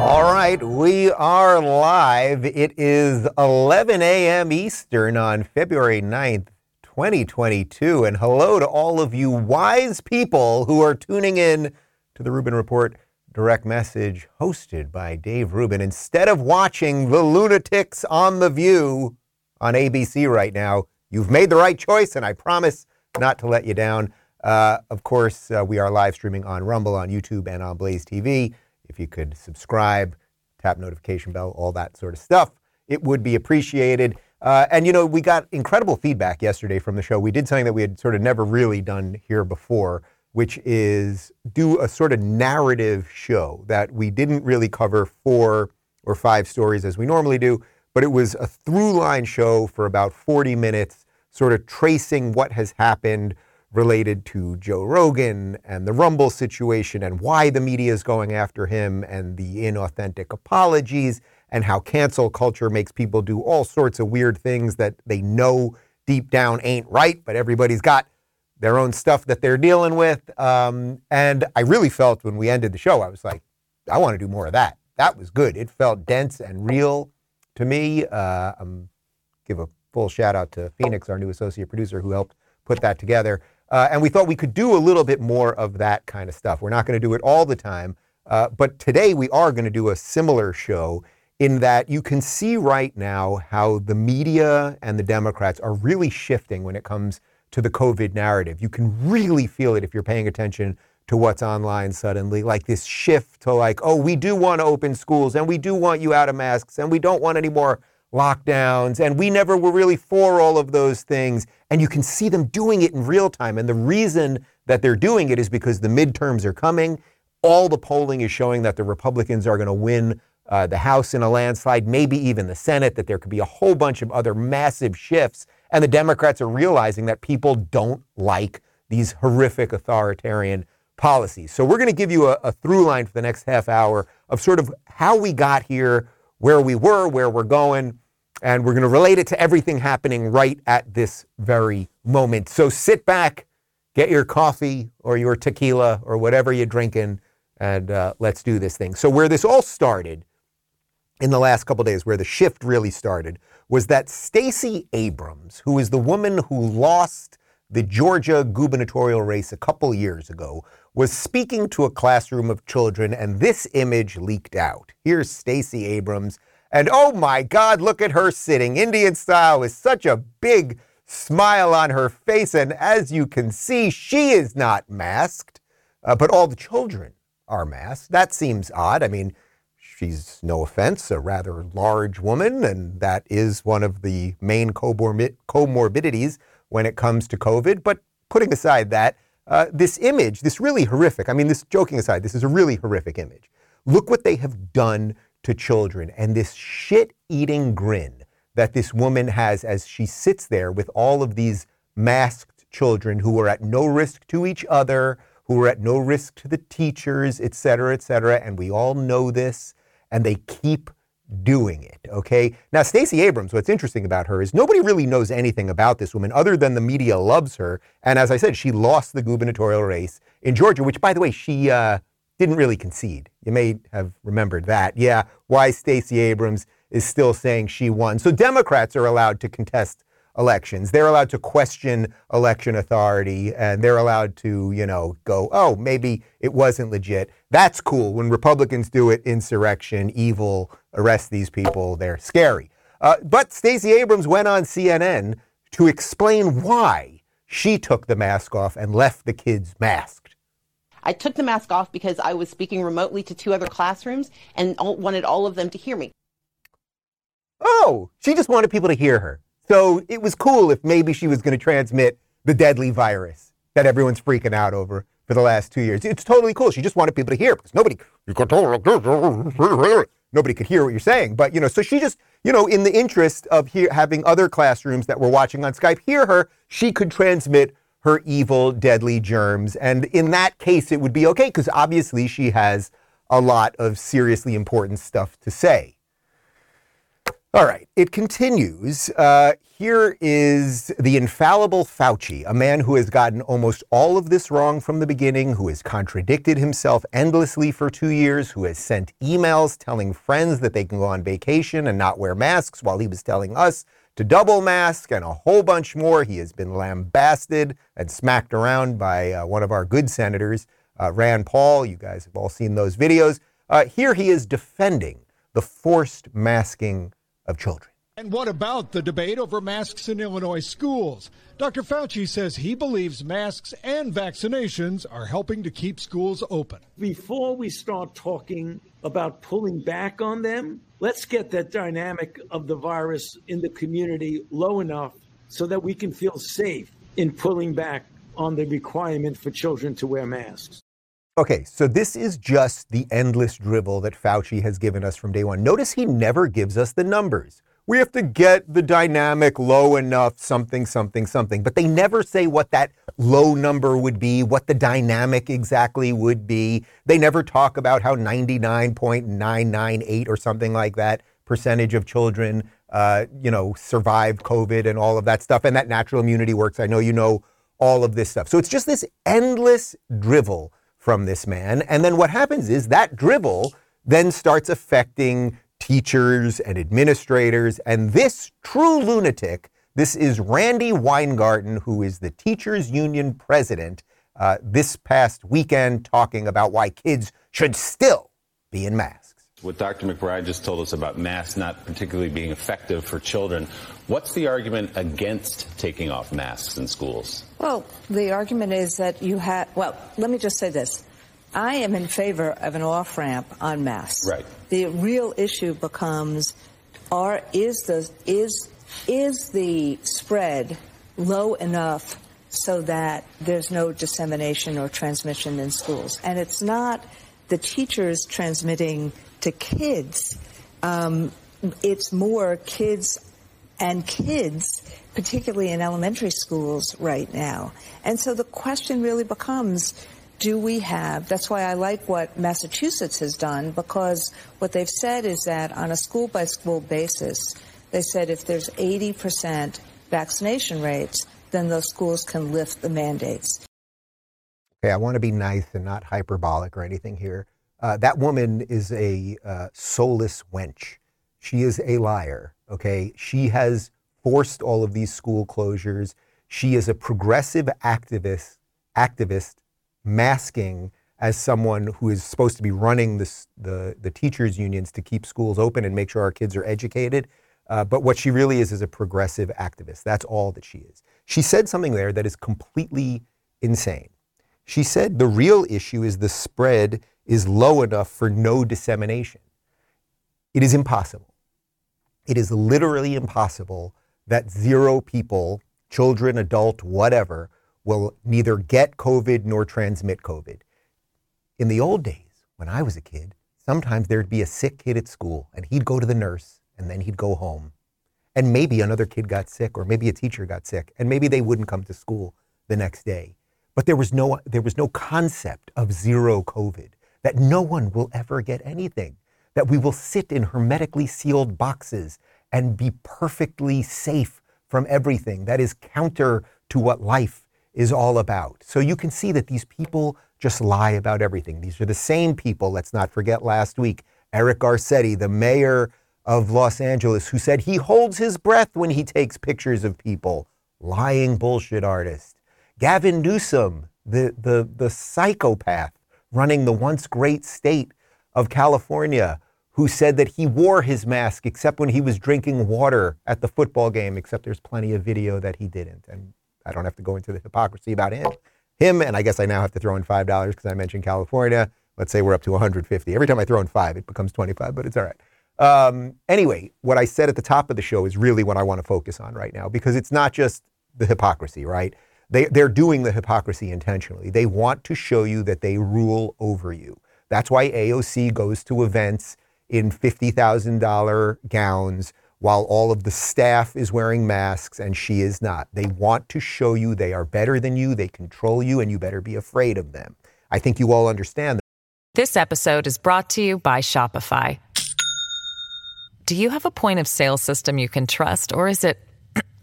All right, we are live. It is 11 a.m. Eastern on February 9th, 2022. And hello to all of you wise people who are tuning in to the Rubin Report direct message hosted by Dave Rubin. Instead of watching the lunatics on The View on ABC right now, you've made the right choice, and I promise not to let you down. Uh, of course, uh, we are live streaming on Rumble, on YouTube, and on Blaze TV. If you could subscribe, tap notification bell, all that sort of stuff, it would be appreciated. Uh, and you know, we got incredible feedback yesterday from the show. We did something that we had sort of never really done here before, which is do a sort of narrative show that we didn't really cover four or five stories as we normally do, but it was a through line show for about 40 minutes, sort of tracing what has happened related to Joe Rogan and the Rumble situation and why the media is going after him and the inauthentic apologies and how cancel culture makes people do all sorts of weird things that they know deep down ain't right, but everybody's got their own stuff that they're dealing with. Um, and I really felt when we ended the show, I was like, I want to do more of that. That was good. It felt dense and real to me. Uh, I'm give a full shout out to Phoenix, our new associate producer, who helped put that together. Uh, and we thought we could do a little bit more of that kind of stuff. We're not going to do it all the time, uh, but today we are going to do a similar show in that you can see right now how the media and the Democrats are really shifting when it comes to the COVID narrative. You can really feel it if you're paying attention to what's online suddenly, like this shift to like, oh, we do want to open schools and we do want you out of masks and we don't want any more lockdowns and we never were really for all of those things. And you can see them doing it in real time. And the reason that they're doing it is because the midterms are coming. All the polling is showing that the Republicans are going to win uh, the House in a landslide, maybe even the Senate, that there could be a whole bunch of other massive shifts. And the Democrats are realizing that people don't like these horrific authoritarian policies. So we're going to give you a, a through line for the next half hour of sort of how we got here, where we were, where we're going, and we're going to relate it to everything happening right at this very moment. So sit back, get your coffee or your tequila or whatever you're drinking, and uh, let's do this thing. So, where this all started in the last couple days, where the shift really started, was that Stacey Abrams, who is the woman who lost the Georgia gubernatorial race a couple years ago, was speaking to a classroom of children, and this image leaked out. Here's Stacey Abrams and oh my God, look at her sitting Indian style with such a big smile on her face. And as you can see, she is not masked, uh, but all the children are masked. That seems odd. I mean, she's, no offense, a rather large woman, and that is one of the main comorbid- comorbidities when it comes to COVID. But putting aside that, uh, this image, this really horrific, I mean, this joking aside, this is a really horrific image. Look what they have done to children. And this shit eating grin that this woman has as she sits there with all of these masked children who are at no risk to each other, who are at no risk to the teachers, et cetera, et cetera. And we all know this, and they keep doing it. Okay. Now, Stacey Abrams, what's interesting about her is nobody really knows anything about this woman other than the media loves her. And as I said, she lost the gubernatorial race in Georgia, which, by the way, she uh, didn't really concede. You may have remembered that. Yeah, why Stacey Abrams is still saying she won. So Democrats are allowed to contest elections. They're allowed to question election authority and they're allowed to, you know, go, oh, maybe it wasn't legit. That's cool. When Republicans do it, insurrection, evil, arrest these people, they're scary. Uh, but Stacey Abrams went on CNN to explain why she took the mask off and left the kids masked. I took the mask off because I was speaking remotely to two other classrooms and wanted all of them to hear me. Oh, she just wanted people to hear her. So it was cool if maybe she was going to transmit the deadly virus that everyone's freaking out over for the last two years. It's totally cool. She just wanted people to hear because nobody nobody could hear what you're saying. But you know, so she just you know, in the interest of hear, having other classrooms that were watching on Skype hear her, she could transmit her evil, deadly germs. And in that case, it would be okay because obviously she has a lot of seriously important stuff to say. All right, it continues. Uh, here is the infallible Fauci, a man who has gotten almost all of this wrong from the beginning, who has contradicted himself endlessly for two years, who has sent emails telling friends that they can go on vacation and not wear masks while he was telling us to double mask and a whole bunch more. He has been lambasted and smacked around by uh, one of our good senators, uh, Rand Paul. You guys have all seen those videos. Uh, here he is defending the forced masking of children. And what about the debate over masks in Illinois schools? Dr. Fauci says he believes masks and vaccinations are helping to keep schools open. Before we start talking about pulling back on them, let's get that dynamic of the virus in the community low enough so that we can feel safe in pulling back on the requirement for children to wear masks. Okay, so this is just the endless drivel that Fauci has given us from day one. Notice he never gives us the numbers. We have to get the dynamic low enough, something, something, something. But they never say what that low number would be, what the dynamic exactly would be. They never talk about how 99.998 or something like that percentage of children, uh, you know, survived COVID and all of that stuff, and that natural immunity works. I know you know all of this stuff. So it's just this endless drivel from this man. And then what happens is that drivel then starts affecting teachers and administrators. And this true lunatic, this is Randi Weingarten, who is the teachers union president, uh, this past weekend talking about why kids should still be in masks. What Dr. McBride just told us about masks not particularly being effective for children, what's the argument against taking off masks in schools? Well, the argument is that you have, well, let me just say this. I am in favor of an off ramp on masks. Right. The real issue becomes are is the is is the spread low enough so that there's no dissemination or transmission in schools? And it's not the teachers transmitting to kids. Um, it's more kids and kids, particularly in elementary schools right now. And so the question really becomes, do we have, that's why I like what Massachusetts has done, because what they've said is that on a school by school basis, they said if there's 80% vaccination rates, then those schools can lift the mandates. Okay, I want to be nice and not hyperbolic or anything here. Uh, that woman is a uh, soulless wench. She is a liar. Okay, she has forced all of these school closures. She is a progressive activist, activist masking as someone who is supposed to be running this, the the teachers unions to keep schools open and make sure our kids are educated. Uh, but what she really is is a progressive activist. That's all that she is. She said something there that is completely insane. She said the real issue is the spread is low enough for no dissemination. It is impossible. It is literally impossible that zero people, children, adult, whatever, will neither get COVID nor transmit COVID. In the old days, when I was a kid, sometimes there'd be a sick kid at school and he'd go to the nurse and then he'd go home. And maybe another kid got sick or maybe a teacher got sick and maybe they wouldn't come to school the next day. But there was no there was no concept of zero COVID that no one will ever get anything, that we will sit in hermetically sealed boxes and be perfectly safe from everything. That is counter to what life is all about. So you can see that these people just lie about everything. These are the same people, let's not forget last week, Eric Garcetti, the mayor of Los Angeles, who said he holds his breath when he takes pictures of people. Lying bullshit artist. Gavin Newsom, the, the, the psychopath running the once great state of California, who said that he wore his mask except when he was drinking water at the football game, except there's plenty of video that he didn't. And I don't have to go into the hypocrisy about him. Him, and I guess I now have to throw in $5 because I mentioned California. Let's say we're up to 150. Every time I throw in five, it becomes 25, but it's all right. Um, anyway, what I said at the top of the show is really what I want to focus on right now because it's not just the hypocrisy, right? They, they're doing the hypocrisy intentionally. They want to show you that they rule over you. That's why AOC goes to events in $50,000 gowns while all of the staff is wearing masks and she is not. They want to show you they are better than you, they control you, and you better be afraid of them. I think you all understand. This episode is brought to you by Shopify. Do you have a point of sale system you can trust, or is it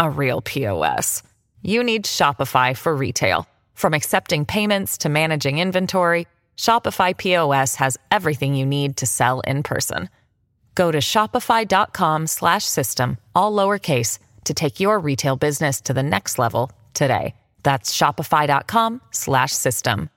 a real POS? You need Shopify for retail. From accepting payments to managing inventory, Shopify POS has everything you need to sell in person. Go to shopify.com slash system, all lowercase to take your retail business to the next level today. That's shopify.com slash system.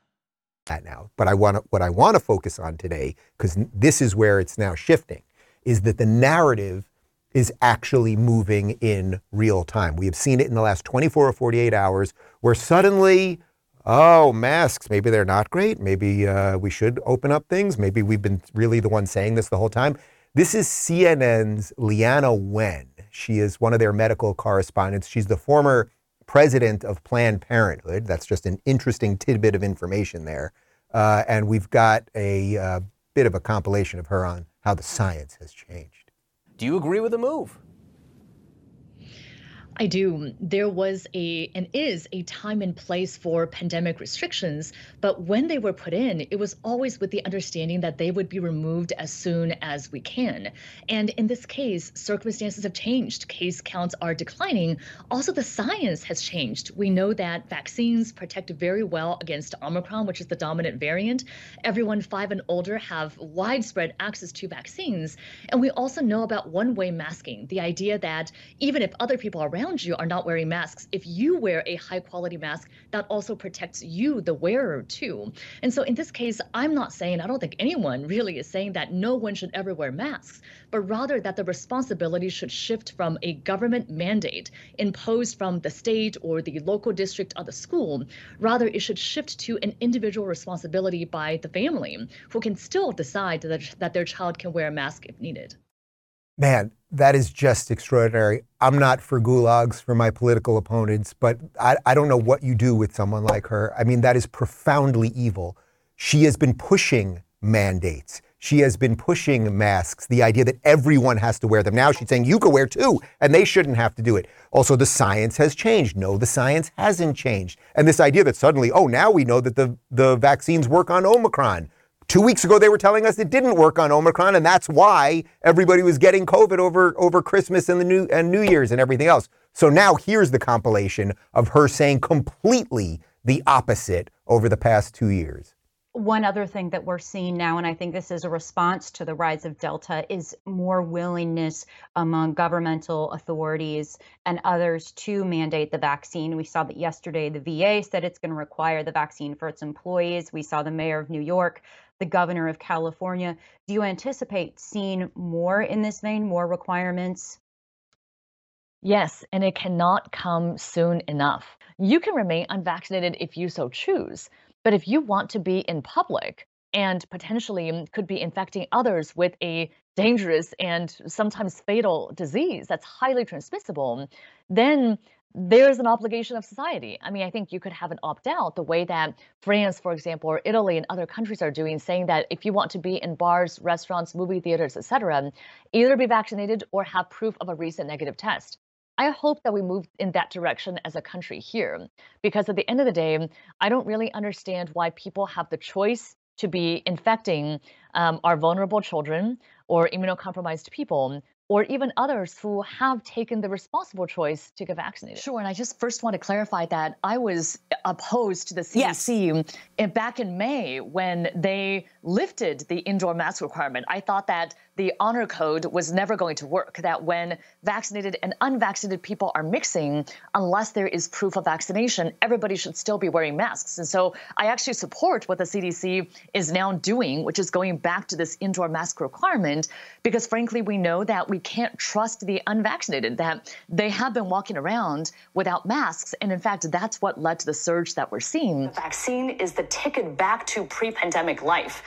That now, but I want what I want to focus on today because this is where it's now shifting is that the narrative is actually moving in real time. We have seen it in the last 24 or 48 hours where suddenly oh, masks, maybe they're not great. Maybe uh, we should open up things. Maybe we've been really the one saying this the whole time. This is CNN's Leana Wen. She is one of their medical correspondents. She's the former president of Planned Parenthood. That's just an interesting tidbit of information there. Uh, and we've got a uh, bit of a compilation of her on how the science has changed. Do you agree with the move? I do. There was a and is a time and place for pandemic restrictions, but when they were put in, it was always with the understanding that they would be removed as soon as we can. And in this case, circumstances have changed. Case counts are declining. Also, the science has changed. We know that vaccines protect very well against Omicron, which is the dominant variant. Everyone five and older have widespread access to vaccines. And we also know about one way masking the idea that even if other people are around, around you are not wearing masks, if you wear a high quality mask, that also protects you, the wearer, too. And so in this case, I'm not saying, I don't think anyone really is saying that no one should ever wear masks, but rather that the responsibility should shift from a government mandate imposed from the state or the local district of the school. Rather, it should shift to an individual responsibility by the family who can still decide that, that their child can wear a mask if needed. Man, that is just extraordinary. I'm not for gulags for my political opponents, but I, I don't know what you do with someone like her. I mean, that is profoundly evil. She has been pushing mandates. She has been pushing masks, the idea that everyone has to wear them. Now she's saying you can wear too, and they shouldn't have to do it. Also, the science has changed. No, the science hasn't changed. And this idea that suddenly, oh, now we know that the, the vaccines work on Omicron. Two weeks ago, they were telling us it didn't work on Omicron, and that's why everybody was getting COVID over, over Christmas and the New and New Year's and everything else. So now here's the compilation of her saying completely the opposite over the past two years. One other thing that we're seeing now, and I think this is a response to the rise of Delta, is more willingness among governmental authorities and others to mandate the vaccine. We saw that yesterday the VA said it's going to require the vaccine for its employees. We saw the mayor of New York the governor of California. Do you anticipate seeing more in this vein, more requirements? Yes, and it cannot come soon enough. You can remain unvaccinated if you so choose, but if you want to be in public and potentially could be infecting others with a dangerous and sometimes fatal disease that's highly transmissible, then there's an obligation of society. I mean, I think you could have an opt out the way that France, for example, or Italy and other countries are doing, saying that if you want to be in bars, restaurants, movie theaters, etc., either be vaccinated or have proof of a recent negative test. I hope that we move in that direction as a country here, because at the end of the day, I don't really understand why people have the choice to be infecting um, our vulnerable children or immunocompromised people or even others who have taken the responsible choice to get vaccinated. Sure, and I just first want to clarify that I was opposed to the CDC yes. Eh, back in May when they lifted the indoor mask requirement. I thought that the honor code was never going to work, that when vaccinated and unvaccinated people are mixing, unless there is proof of vaccination, everybody should still be wearing masks. And so I actually support what the CDC is now doing, which is going back to this indoor mask requirement, because frankly, we know that we can't trust the unvaccinated, that they have been walking around without masks. And in fact, that's what led to the surge that we're seeing. The vaccine is the ticket back to pre pandemic life.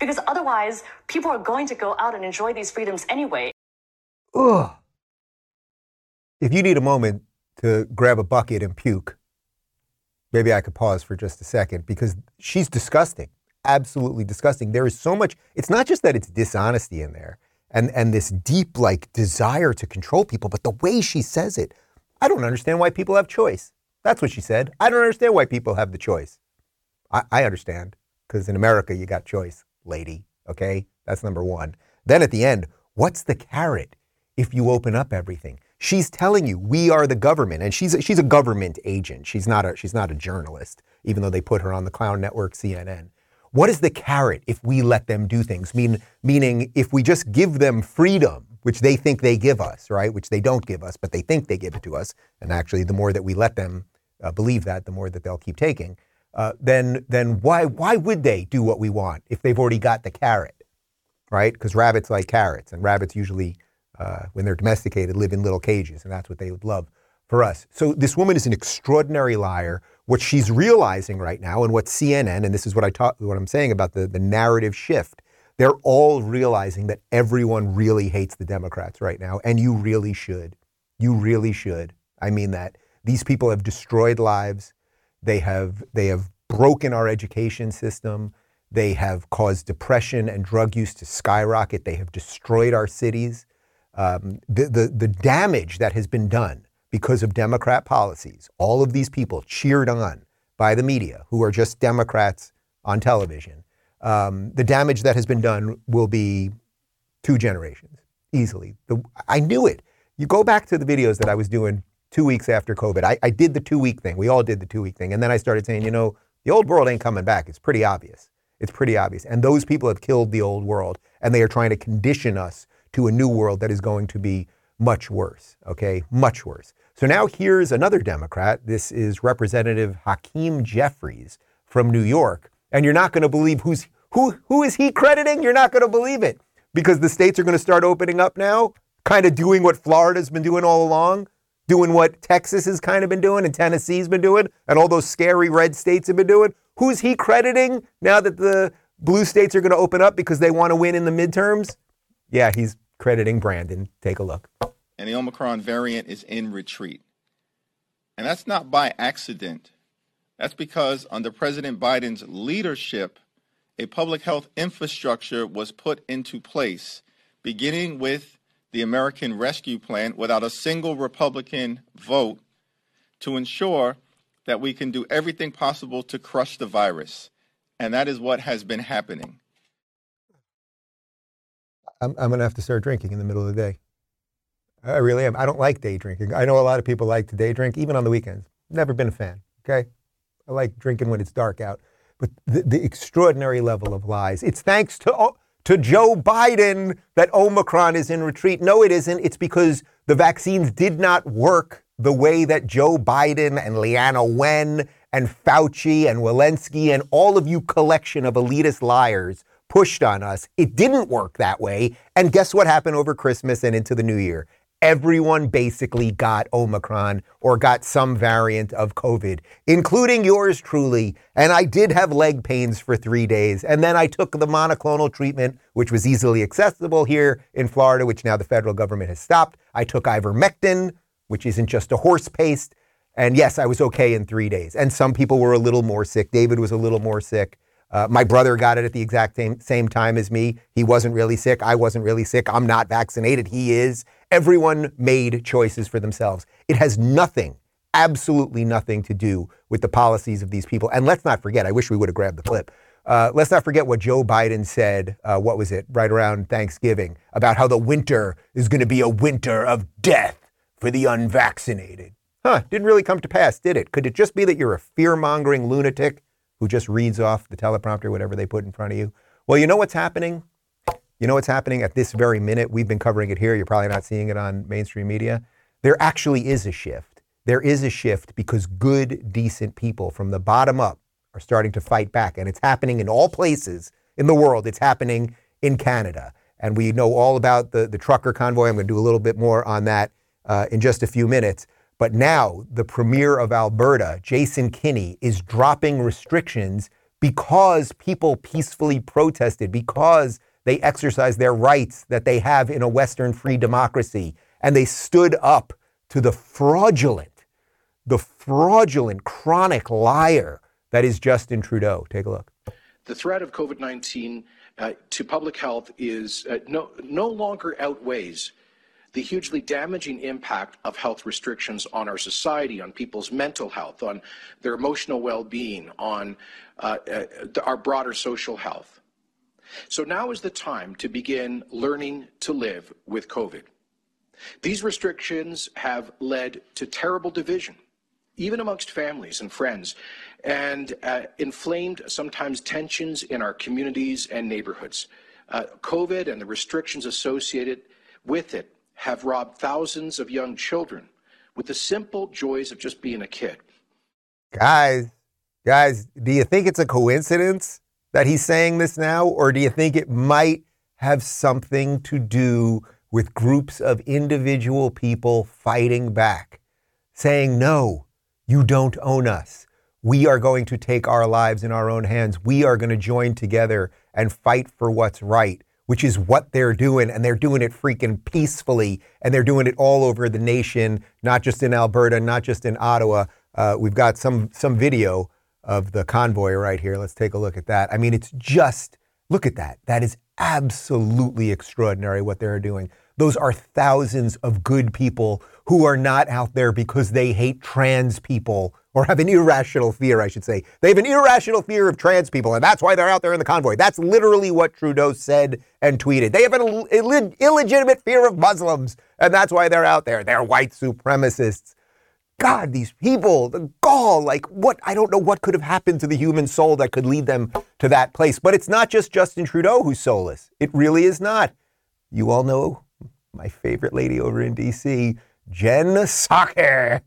Because otherwise, people are going to go out and enjoy these freedoms anyway. Ugh. If you need a moment to grab a bucket and puke, maybe I could pause for just a second because she's disgusting. Absolutely disgusting. There is so much, it's not just that it's dishonesty in there and, and this deep like desire to control people, but the way she says it, I don't understand why people have choice. That's what she said. I don't understand why people have the choice. I, I understand because in America you got choice, lady. Okay, that's number one. Then at the end, what's the carrot if you open up everything? She's telling you we are the government, and she's a, she's a government agent. She's not a she's not a journalist, even though they put her on the clown network CNN. What is the carrot if we let them do things? Mean, meaning if we just give them freedom, which they think they give us, right? Which they don't give us, but they think they give it to us. And actually, the more that we let them uh, believe that, the more that they'll keep taking. Uh, then, then why, why would they do what we want if they've already got the carrot, right? Because rabbits like carrots, and rabbits usually, uh, when they're domesticated, live in little cages, and that's what they would love for us. So this woman is an extraordinary liar what she's realizing right now and what CNN, and this is what I talk, what I'm saying about the, the narrative shift, they're all realizing that everyone really hates the Democrats right now, and you really should. You really should. I mean that. These people have destroyed lives. They have they have broken our education system. They have caused depression and drug use to skyrocket. They have destroyed our cities. Um, the, the, the damage that has been done because of Democrat policies. All of these people cheered on by the media, who are just Democrats on television. Um, the damage that has been done will be two generations easily. The, I knew it. You go back to the videos that I was doing two weeks after COVID. I, I did the two week thing. We all did the two week thing. And then I started saying, you know, the old world ain't coming back. It's pretty obvious. It's pretty obvious. And those people have killed the old world, and they are trying to condition us to a new world that is going to be much worse, okay? Much worse. So now here's another Democrat. This is Representative Hakeem Jeffries from New York. And you're not going to believe who's who who is he crediting? You're not going to believe it. Because the states are going to start opening up now, kind of doing what Florida's been doing all along, doing what Texas has kind of been doing and Tennessee's been doing, and all those scary red states have been doing. Who's he crediting now that the blue states are going to open up because they want to win in the midterms? Yeah, he's crediting Brandon. Take a look and the Omicron variant is in retreat. And that's not by accident. That's because under President Biden's leadership, a public health infrastructure was put into place, beginning with the American Rescue Plan without a single Republican vote to ensure that we can do everything possible to crush the virus. And that is what has been happening. I'm, I'm going to have to start drinking in the middle of the day. I really am. I don't like day drinking. I know a lot of people like to day drink, even on the weekends. Never been a fan. Okay, I like drinking when it's dark out. But the, the extraordinary level of lies. It's thanks to to Joe Biden that Omicron is in retreat. No, it isn't. It's because the vaccines did not work the way that Joe Biden and Leana Wen and Fauci and Walensky and all of you collection of elitist liars pushed on us. It didn't work that way. And guess what happened over Christmas and into the new year? Everyone basically got Omicron or got some variant of COVID, including yours truly. And I did have leg pains for three days. And then I took the monoclonal treatment, which was easily accessible here in Florida, which now the federal government has stopped. I took ivermectin, which isn't just a horse paste. And yes, I was okay in three days. And some people were a little more sick. David was a little more sick. Uh, my brother got it at the exact same, same time as me. He wasn't really sick. I wasn't really sick. I'm not vaccinated. He is. Everyone made choices for themselves. It has nothing, absolutely nothing to do with the policies of these people. And let's not forget, I wish we would have grabbed the clip. Uh, let's not forget what Joe Biden said, uh, what was it, right around Thanksgiving, about how the winter is going to be a winter of death for the unvaccinated. Huh, didn't really come to pass, did it? Could it just be that you're a fear mongering lunatic who just reads off the teleprompter, whatever they put in front of you? Well, you know what's happening? You know what's happening at this very minute? We've been covering it here. You're probably not seeing it on mainstream media. There actually is a shift. There is a shift because good, decent people from the bottom up are starting to fight back. And it's happening in all places in the world. It's happening in Canada. And we know all about the, the trucker convoy. I'm going to do a little bit more on that uh, in just a few minutes. But now the premier of Alberta, Jason Kenney, is dropping restrictions because people peacefully protested, because they exercised their rights that they have in a Western free democracy. And they stood up to the fraudulent, the fraudulent, chronic liar that is Justin Trudeau. Take a look. The threat of COVID 19 uh, to public health is uh, no, no longer outweighs the hugely damaging impact of health restrictions on our society, on people's mental health, on their emotional well being, on uh, uh, our broader social health. So now is the time to begin learning to live with COVID. These restrictions have led to terrible division, even amongst families and friends, and uh, inflamed sometimes tensions in our communities and neighborhoods. Uh, COVID and the restrictions associated with it have robbed thousands of young children with the simple joys of just being a kid. Guys, guys, do you think it's a coincidence that he's saying this now, or do you think it might have something to do with groups of individual people fighting back, saying, no, you don't own us. We are going to take our lives in our own hands. We are going to join together and fight for what's right which is what they're doing. And they're doing it freaking peacefully. And they're doing it all over the nation, not just in Alberta, not just in Ottawa. Uh, we've got some, some video of the convoy right here. Let's take a look at that. I mean, it's just, look at that. That is absolutely extraordinary what they're doing. Those are thousands of good people who are not out there because they hate trans people or have an irrational fear, I should say. They have an irrational fear of trans people, and that's why they're out there in the convoy. That's literally what Trudeau said and tweeted. They have an Ill- illegitimate fear of Muslims, and that's why they're out there. They're white supremacists. God, these people, the gall, like what, I don't know what could have happened to the human soul that could lead them to that place. But it's not just Justin Trudeau who's soulless. It really is not. You all know my favorite lady over in DC, Jen Psaki.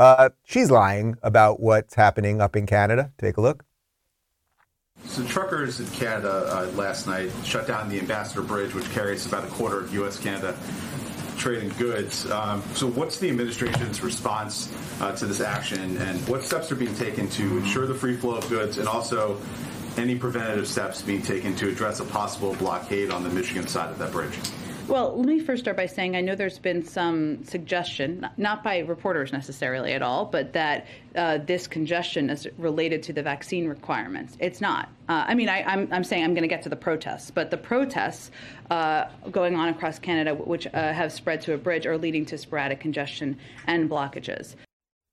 Uh, she's lying about what's happening up in Canada. Take a look. So truckers in Canada uh, last night shut down the Ambassador Bridge, which carries about a quarter of U.S.-Canada trading goods. Um, so what's the administration's response uh, to this action, and what steps are being taken to ensure the free flow of goods, and also any preventative steps being taken to address a possible blockade on the Michigan side of that bridge? Well, let me first start by saying I know there's been some suggestion, not by reporters necessarily at all, but that uh, this congestion is related to the vaccine requirements. It's not. Uh, I mean, I, am I'm, I'm saying I'm going to get to the protests, but the protests uh, going on across Canada, which uh, have spread to a bridge, are leading to sporadic congestion and blockages.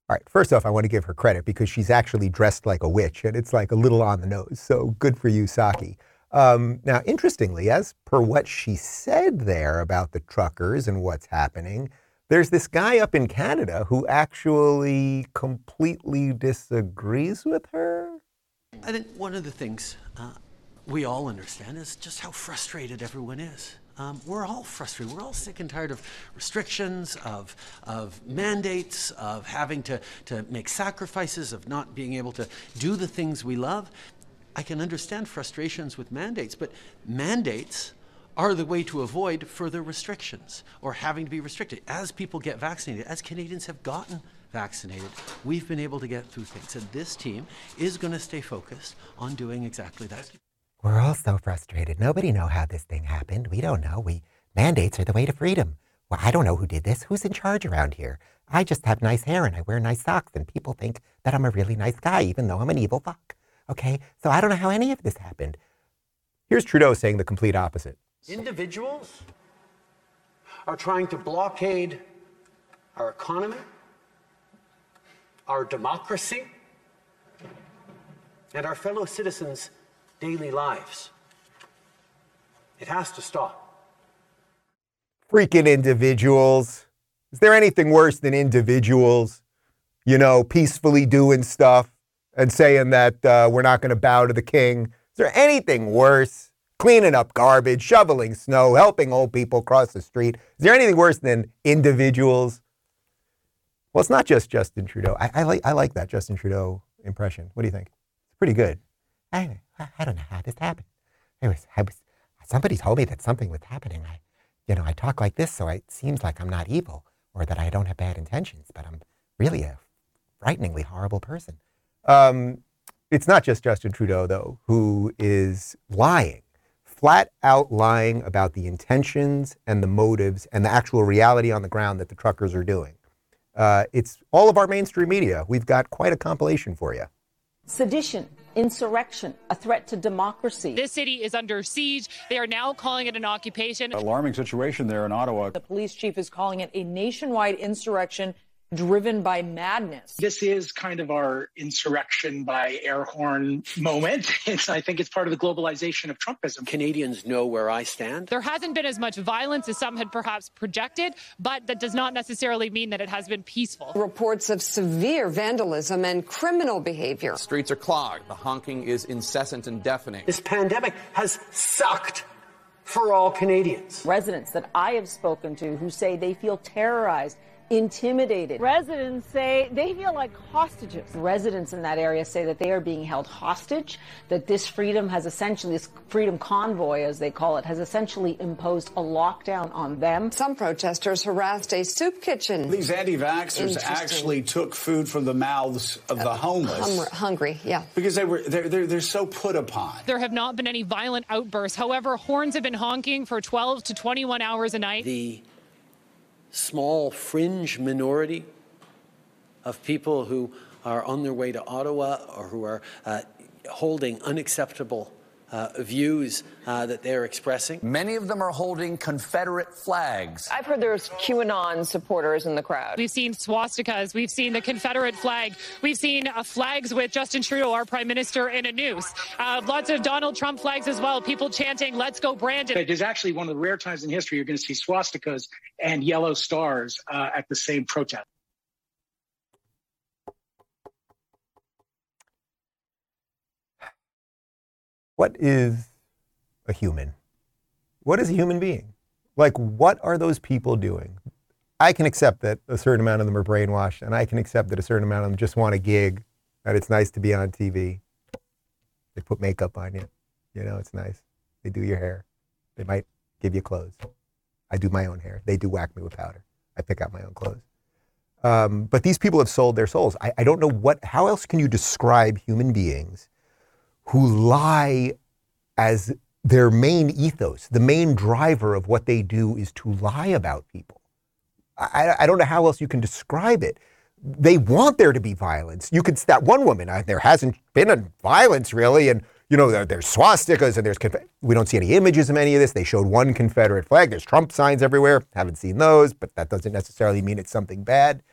All right, first off, I want to give her credit because she's actually dressed like a witch, and it's like a little on the nose. So good for you, Psaki. Um, now, interestingly, as per what she said there about the truckers and what's happening, there's this guy up in Canada who actually completely disagrees with her. I think one of the things uh, we all understand is just how frustrated everyone is. Um, we're all frustrated. We're all sick and tired of restrictions, of, of mandates, of having to, to make sacrifices, of not being able to do the things we love. I can understand frustrations with mandates, but mandates are the way to avoid further restrictions or having to be restricted. As people get vaccinated, as Canadians have gotten vaccinated, we've been able to get through things. And this team is going to stay focused on doing exactly that. We're all so frustrated. Nobody know how this thing happened. We don't know. We mandates are the way to freedom. Well, I don't know who did this. Who's in charge around here? I just have nice hair and I wear nice socks, and people think that I'm a really nice guy, even though I'm an evil fuck. Okay, so I don't know how any of this happened. Here's Trudeau saying the complete opposite. Individuals are trying to blockade our economy, our democracy, and our fellow citizens' daily lives. It has to stop. Freaking individuals. Is there anything worse than individuals, you know, peacefully doing stuff? And saying that uh, we're not going to bow to the king. Is there anything worse? cleaning up garbage, shoveling snow, helping old people cross the street. Is there anything worse than individuals? Well, it's not just Justin Trudeau. I, I like I like that Justin Trudeau impression. What do you think? It's pretty good. I, I don't know how this happened. Was, I was, somebody told me that something was happening. I, you know, I talk like this, so it seems like I'm not evil or that I don't have bad intentions, but I'm really a frighteningly horrible person. Um, it's not just Justin Trudeau, though, who is lying, flat out lying about the intentions and the motives and the actual reality on the ground that the truckers are doing. Uh, it's all of our mainstream media. We've got quite a compilation for you. Sedition, insurrection, a threat to democracy. This city is under siege. They are now calling it an occupation. Alarming situation there in Ottawa. The police chief is calling it a nationwide insurrection driven by madness. This is kind of our insurrection by air horn moment. It's, I think it's part of the globalization of Trumpism. Canadians know where I stand. There hasn't been as much violence as some had perhaps projected, but that does not necessarily mean that it has been peaceful. Reports of severe vandalism and criminal behavior. Streets are clogged. The honking is incessant and deafening. This pandemic has sucked for all Canadians. Residents that I have spoken to who say they feel terrorized intimidated. Residents say they feel like hostages. Residents in that area say that they are being held hostage, that this freedom has essentially, this freedom convoy, as they call it, has essentially imposed a lockdown on them. Some protesters harassed a soup kitchen. These anti vaxxers actually took food from the mouths of the uh, homeless. Hum- hungry, yeah. Because they were, they're, they're, they're so put upon. There have not been any violent outbursts. However, horns have been honking for 12 to 21 hours a night. The small fringe minority of people who are on their way to Ottawa or who are uh, holding unacceptable uh, views uh, that they're expressing. Many of them are holding Confederate flags. I've heard there's QAnon supporters in the crowd. We've seen swastikas. We've seen the Confederate flag. We've seen uh, flags with Justin Trudeau, our prime minister, in a noose. Uh, lots of Donald Trump flags as well. People chanting, let's go, Brandon. It is actually one of the rare times in history you're going to see swastikas and yellow stars uh, at the same protest. What is a human? What is a human being? Like, what are those people doing? I can accept that a certain amount of them are brainwashed, and I can accept that a certain amount of them just want a gig, that it's nice to be on TV. They put makeup on you. You know, it's nice. They do your hair. They might give you clothes. I do my own hair. They do whack me with powder. I pick out my own clothes. Um, but these people have sold their souls. I, I don't know what, how else can you describe human beings who lie as their main ethos, the main driver of what they do is to lie about people. I, I don't know how else you can describe it. They want there to be violence. You could that one woman. There hasn't been a violence really, and you know there, there's swastikas and there's we don't see any images of any of this. They showed one Confederate flag. There's Trump signs everywhere. Haven't seen those, but that doesn't necessarily mean it's something bad.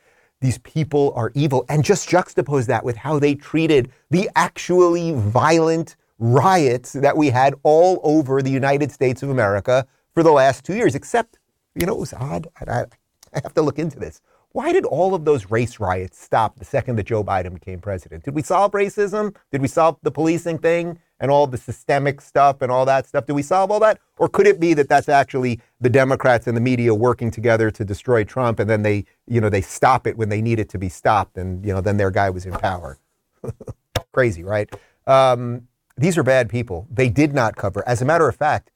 These people are evil, and just juxtapose that with how they treated the actually violent riots that we had all over the United States of America for the last two years. Except, you know, it was odd. I, I have to look into this. Why did all of those race riots stop the second that Joe Biden became president? Did we solve racism? Did we solve the policing thing and all the systemic stuff and all that stuff? Do we solve all that? Or could it be that that's actually the Democrats and the media working together to destroy Trump and then they, you know, they stop it when they need it to be stopped and, you know, then their guy was in power? Crazy, right? Um, these are bad people. They did not cover. As a matter of fact,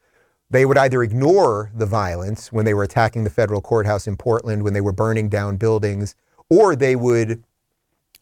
they would either ignore the violence when they were attacking the federal courthouse in Portland, when they were burning down buildings, or they would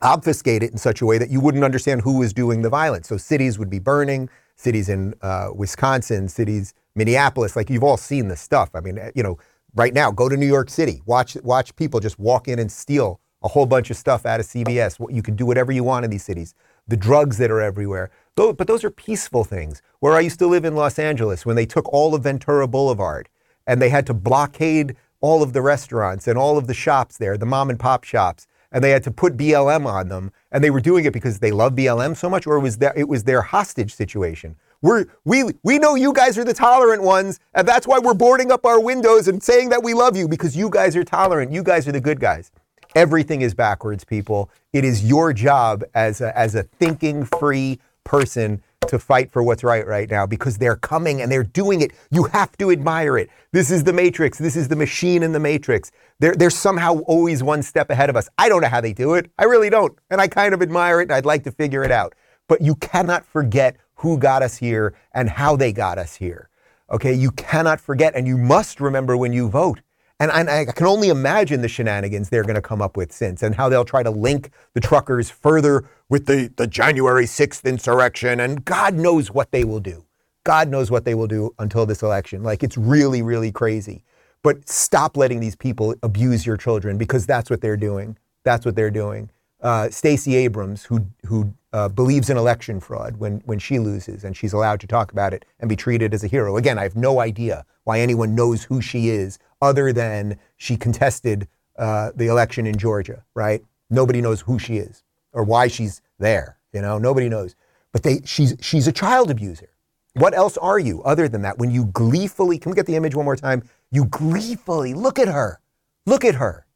obfuscate it in such a way that you wouldn't understand who was doing the violence. So cities would be burning, cities in uh, Wisconsin, cities, Minneapolis, like you've all seen this stuff. I mean, you know, right now, go to New York City, watch watch people just walk in and steal a whole bunch of stuff out of CVS. You can do whatever you want in these cities. The drugs that are everywhere. But those are peaceful things. Where I used to live in Los Angeles, when they took all of Ventura Boulevard and they had to blockade all of the restaurants and all of the shops there, the mom and pop shops, and they had to put BLM on them, and they were doing it because they love BLM so much, or it was their, it was their hostage situation. We're, we, we know you guys are the tolerant ones, and that's why we're boarding up our windows and saying that we love you because you guys are tolerant. You guys are the good guys. Everything is backwards, people. It is your job as a, as a thinking, free, person to fight for what's right right now because they're coming and they're doing it. You have to admire it. This is the Matrix. This is the machine in the Matrix. They're, they're somehow always one step ahead of us. I don't know how they do it. I really don't. And I kind of admire it and I'd like to figure it out. But you cannot forget who got us here and how they got us here. Okay, you cannot forget and you must remember when you vote. And I, I can only imagine the shenanigans they're going to come up with since and how they'll try to link the truckers further with the, the January 6th insurrection. And God knows what they will do. God knows what they will do until this election. Like it's really, really crazy. But stop letting these people abuse your children because that's what they're doing. That's what they're doing. Uh, Stacey Abrams, who who uh, believes in election fraud when when she loses and she's allowed to talk about it and be treated as a hero. Again, I have no idea why anyone knows who she is other than she contested uh, the election in Georgia, right? Nobody knows who she is or why she's there. You know, nobody knows. But they, she's, she's a child abuser. What else are you other than that? When you gleefully, can we get the image one more time? You gleefully, look at her. Look at her.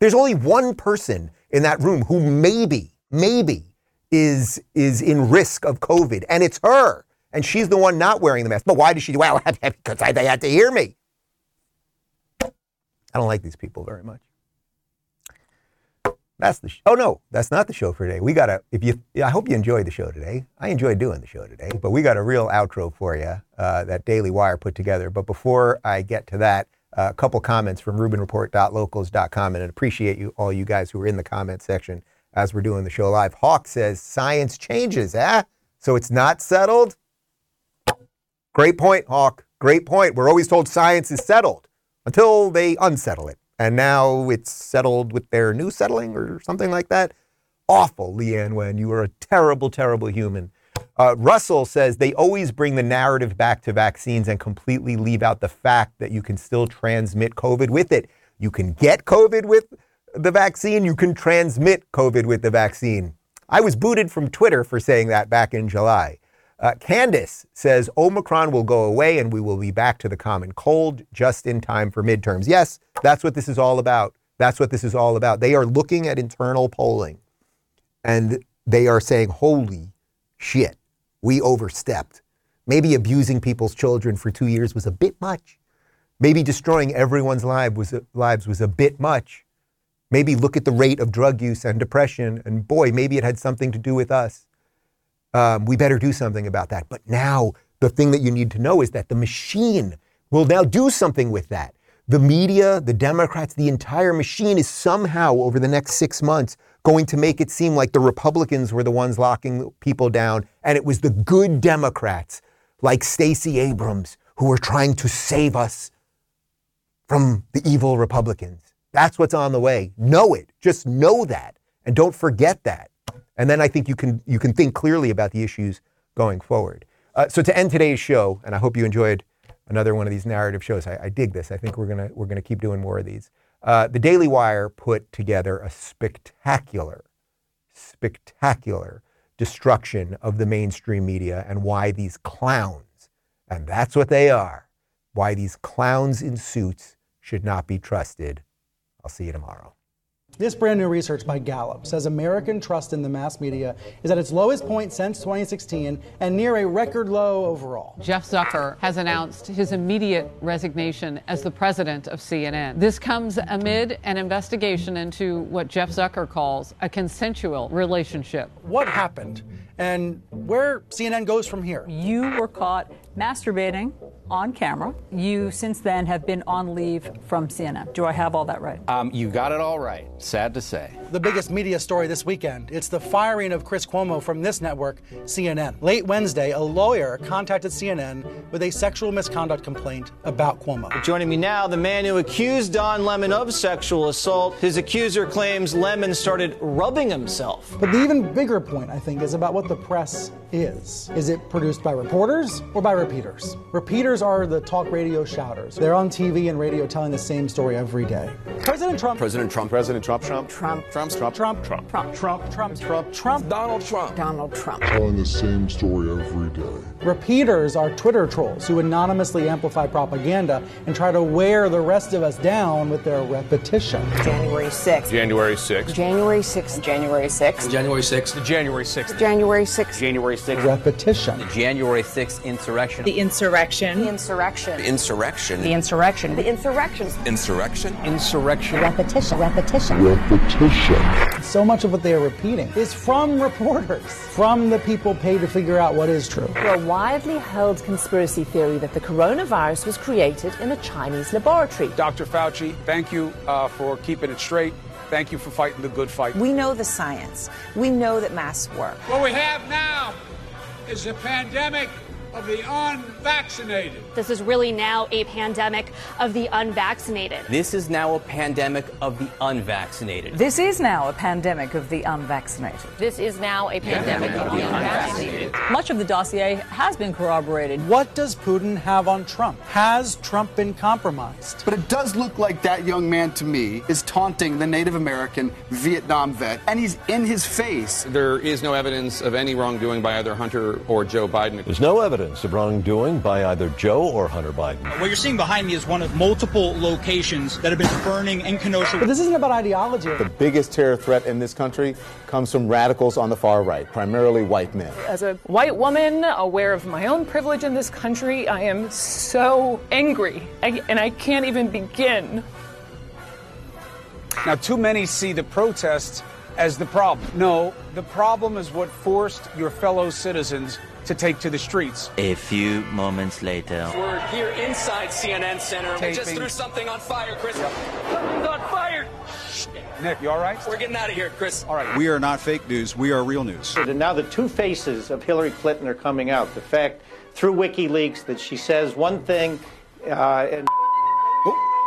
There's only one person in that room who maybe, maybe is, is in risk of COVID, and it's her. And she's the one not wearing the mask. But why did she? Do? Well, because they had to hear me. I don't like these people very much. That's the sh- oh no, that's not the show for today. We got a if you I hope you enjoyed the show today. I enjoyed doing the show today, but we got a real outro for you uh, that Daily Wire put together. But before I get to that, uh, a couple comments from RubinReport.locals.com, and I appreciate you all you guys who are in the comment section as we're doing the show live. Hawk says science changes, eh? So it's not settled. Great point, Hawk. Great point. We're always told science is settled until they unsettle it and now it's settled with their new settling or something like that. Awful, Leana Wen. You are a terrible, terrible human. Uh, Russell says they always bring the narrative back to vaccines and completely leave out the fact that you can still transmit COVID with it. You can get COVID with the vaccine, you can transmit COVID with the vaccine. I was booted from Twitter for saying that back in July. Uh, Candace says Omicron will go away and we will be back to the common cold just in time for midterms. Yes, that's what this is all about. That's what this is all about. They are looking at internal polling and they are saying, holy shit, we overstepped. Maybe abusing people's children for two years was a bit much. Maybe destroying everyone's life was, lives was a bit much. Maybe look at the rate of drug use and depression, and boy, maybe it had something to do with us um, we better do something about that. But now, the thing that you need to know is that the machine will now do something with that. The media, the Democrats, the entire machine is somehow over the next six months going to make it seem like the Republicans were the ones locking people down, and it was the good Democrats like Stacey Abrams who were trying to save us from the evil Republicans. That's what's on the way. Know it. Just know that. And don't forget that. And then I think you can you can think clearly about the issues going forward. Uh, so to end today's show, and I hope you enjoyed another one of these narrative shows. I, I dig this. I think we're gonna we're gonna keep doing more of these. Uh, the Daily Wire put together a spectacular, spectacular destruction of the mainstream media and why these clowns, and that's what they are, why these clowns in suits should not be trusted. I'll see you tomorrow. This brand new research by Gallup says American trust in the mass media is at its lowest point since 2016 and near a record low overall. Jeff Zucker has announced his immediate resignation as the president of CNN. This comes amid an investigation into what Jeff Zucker calls a consensual relationship. What happened and where CNN goes from here? You were caught masturbating on camera. You, since then, have been on leave from CNN. Do I have all that right? Um, you got it all right. Sad to say. The biggest media story this weekend it's the firing of Chris Cuomo from this network, CNN. Late Wednesday, a lawyer contacted CNN with a sexual misconduct complaint about Cuomo. Joining me now, the man who accused Don Lemon of sexual assault. His accuser claims Lemon started rubbing himself. But the even bigger point, I think, is about what the press is. Is it produced by reporters or by repeaters? repeaters. Repeaters are the talk radio shouters. They're on TV and radio telling the same story every day. President Trump. President Trump. President Trump. Trump. Trump. Trump. Trump. Trump. Trump. Trump. Trump. Trump. Trump. Trump. Donald Trump. Donald Trump. Telling the same story every day. Repeaters are Twitter trolls who anonymously amplify propaganda and try to wear the rest of us down with their repetition. January 6th. January 6th. January 6th. January 6th. January 6th. January 6th. January 6th. January 6th. Repetition. The January 6th insurrection. The insurrection. The insurrection. Insurrection. The insurrection. The insurrection. Insurrection. Insurrection. Repetition. Repetition. Repetition. So much of what they are repeating is from reporters, from the people paid to figure out what is true. A widely held conspiracy theory that the coronavirus was created in a Chinese laboratory. Dr. Fauci, thank you uh, for keeping it straight. Thank you for fighting the good fight. We know the science. We know that masks work. What we have now is a pandemic of the unvaccinated. This is really now a pandemic of the unvaccinated. This is now a pandemic of the unvaccinated. This is now a pandemic of the unvaccinated. This is now a pandemic of the unvaccinated. Much of the dossier has been corroborated. What does Putin have on Trump? Has Trump been compromised? But it does look like that young man to me is taunting the Native American Vietnam vet, and he's in his face. There is no evidence of any wrongdoing by either Hunter or Joe Biden. There's no evidence of wrongdoing by either Joe or Hunter Biden. What you're seeing behind me is one of multiple locations that have been burning in Kenosha. But this isn't about ideology. The biggest terror threat in this country comes from radicals on the far right, primarily white men. As a white woman, aware of my own privilege in this country, I am so angry. I, and I can't even begin. Now, too many see the protests as the problem. No, the problem is what forced your fellow citizens to take to the streets. A few moments later. We're here inside CNN Center. We just threw something on fire, Chris. Something's on fire. Nick, you all right? We're getting out of here, Chris. All right. We are not fake news. We are real news. And now the two faces of Hillary Clinton are coming out. The fact through WikiLeaks that she says one thing uh, and.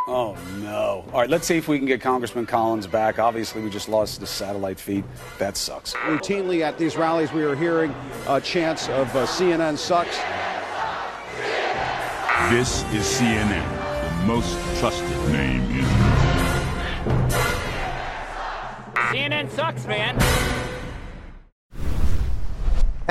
Oh, no. All right, let's see if we can get Congressman Collins back. Obviously, we just lost the satellite feed. That sucks. Routinely at these rallies, we are hearing a chants of uh, CNN sucks. This is CNN, the most trusted name in CNN sucks, man.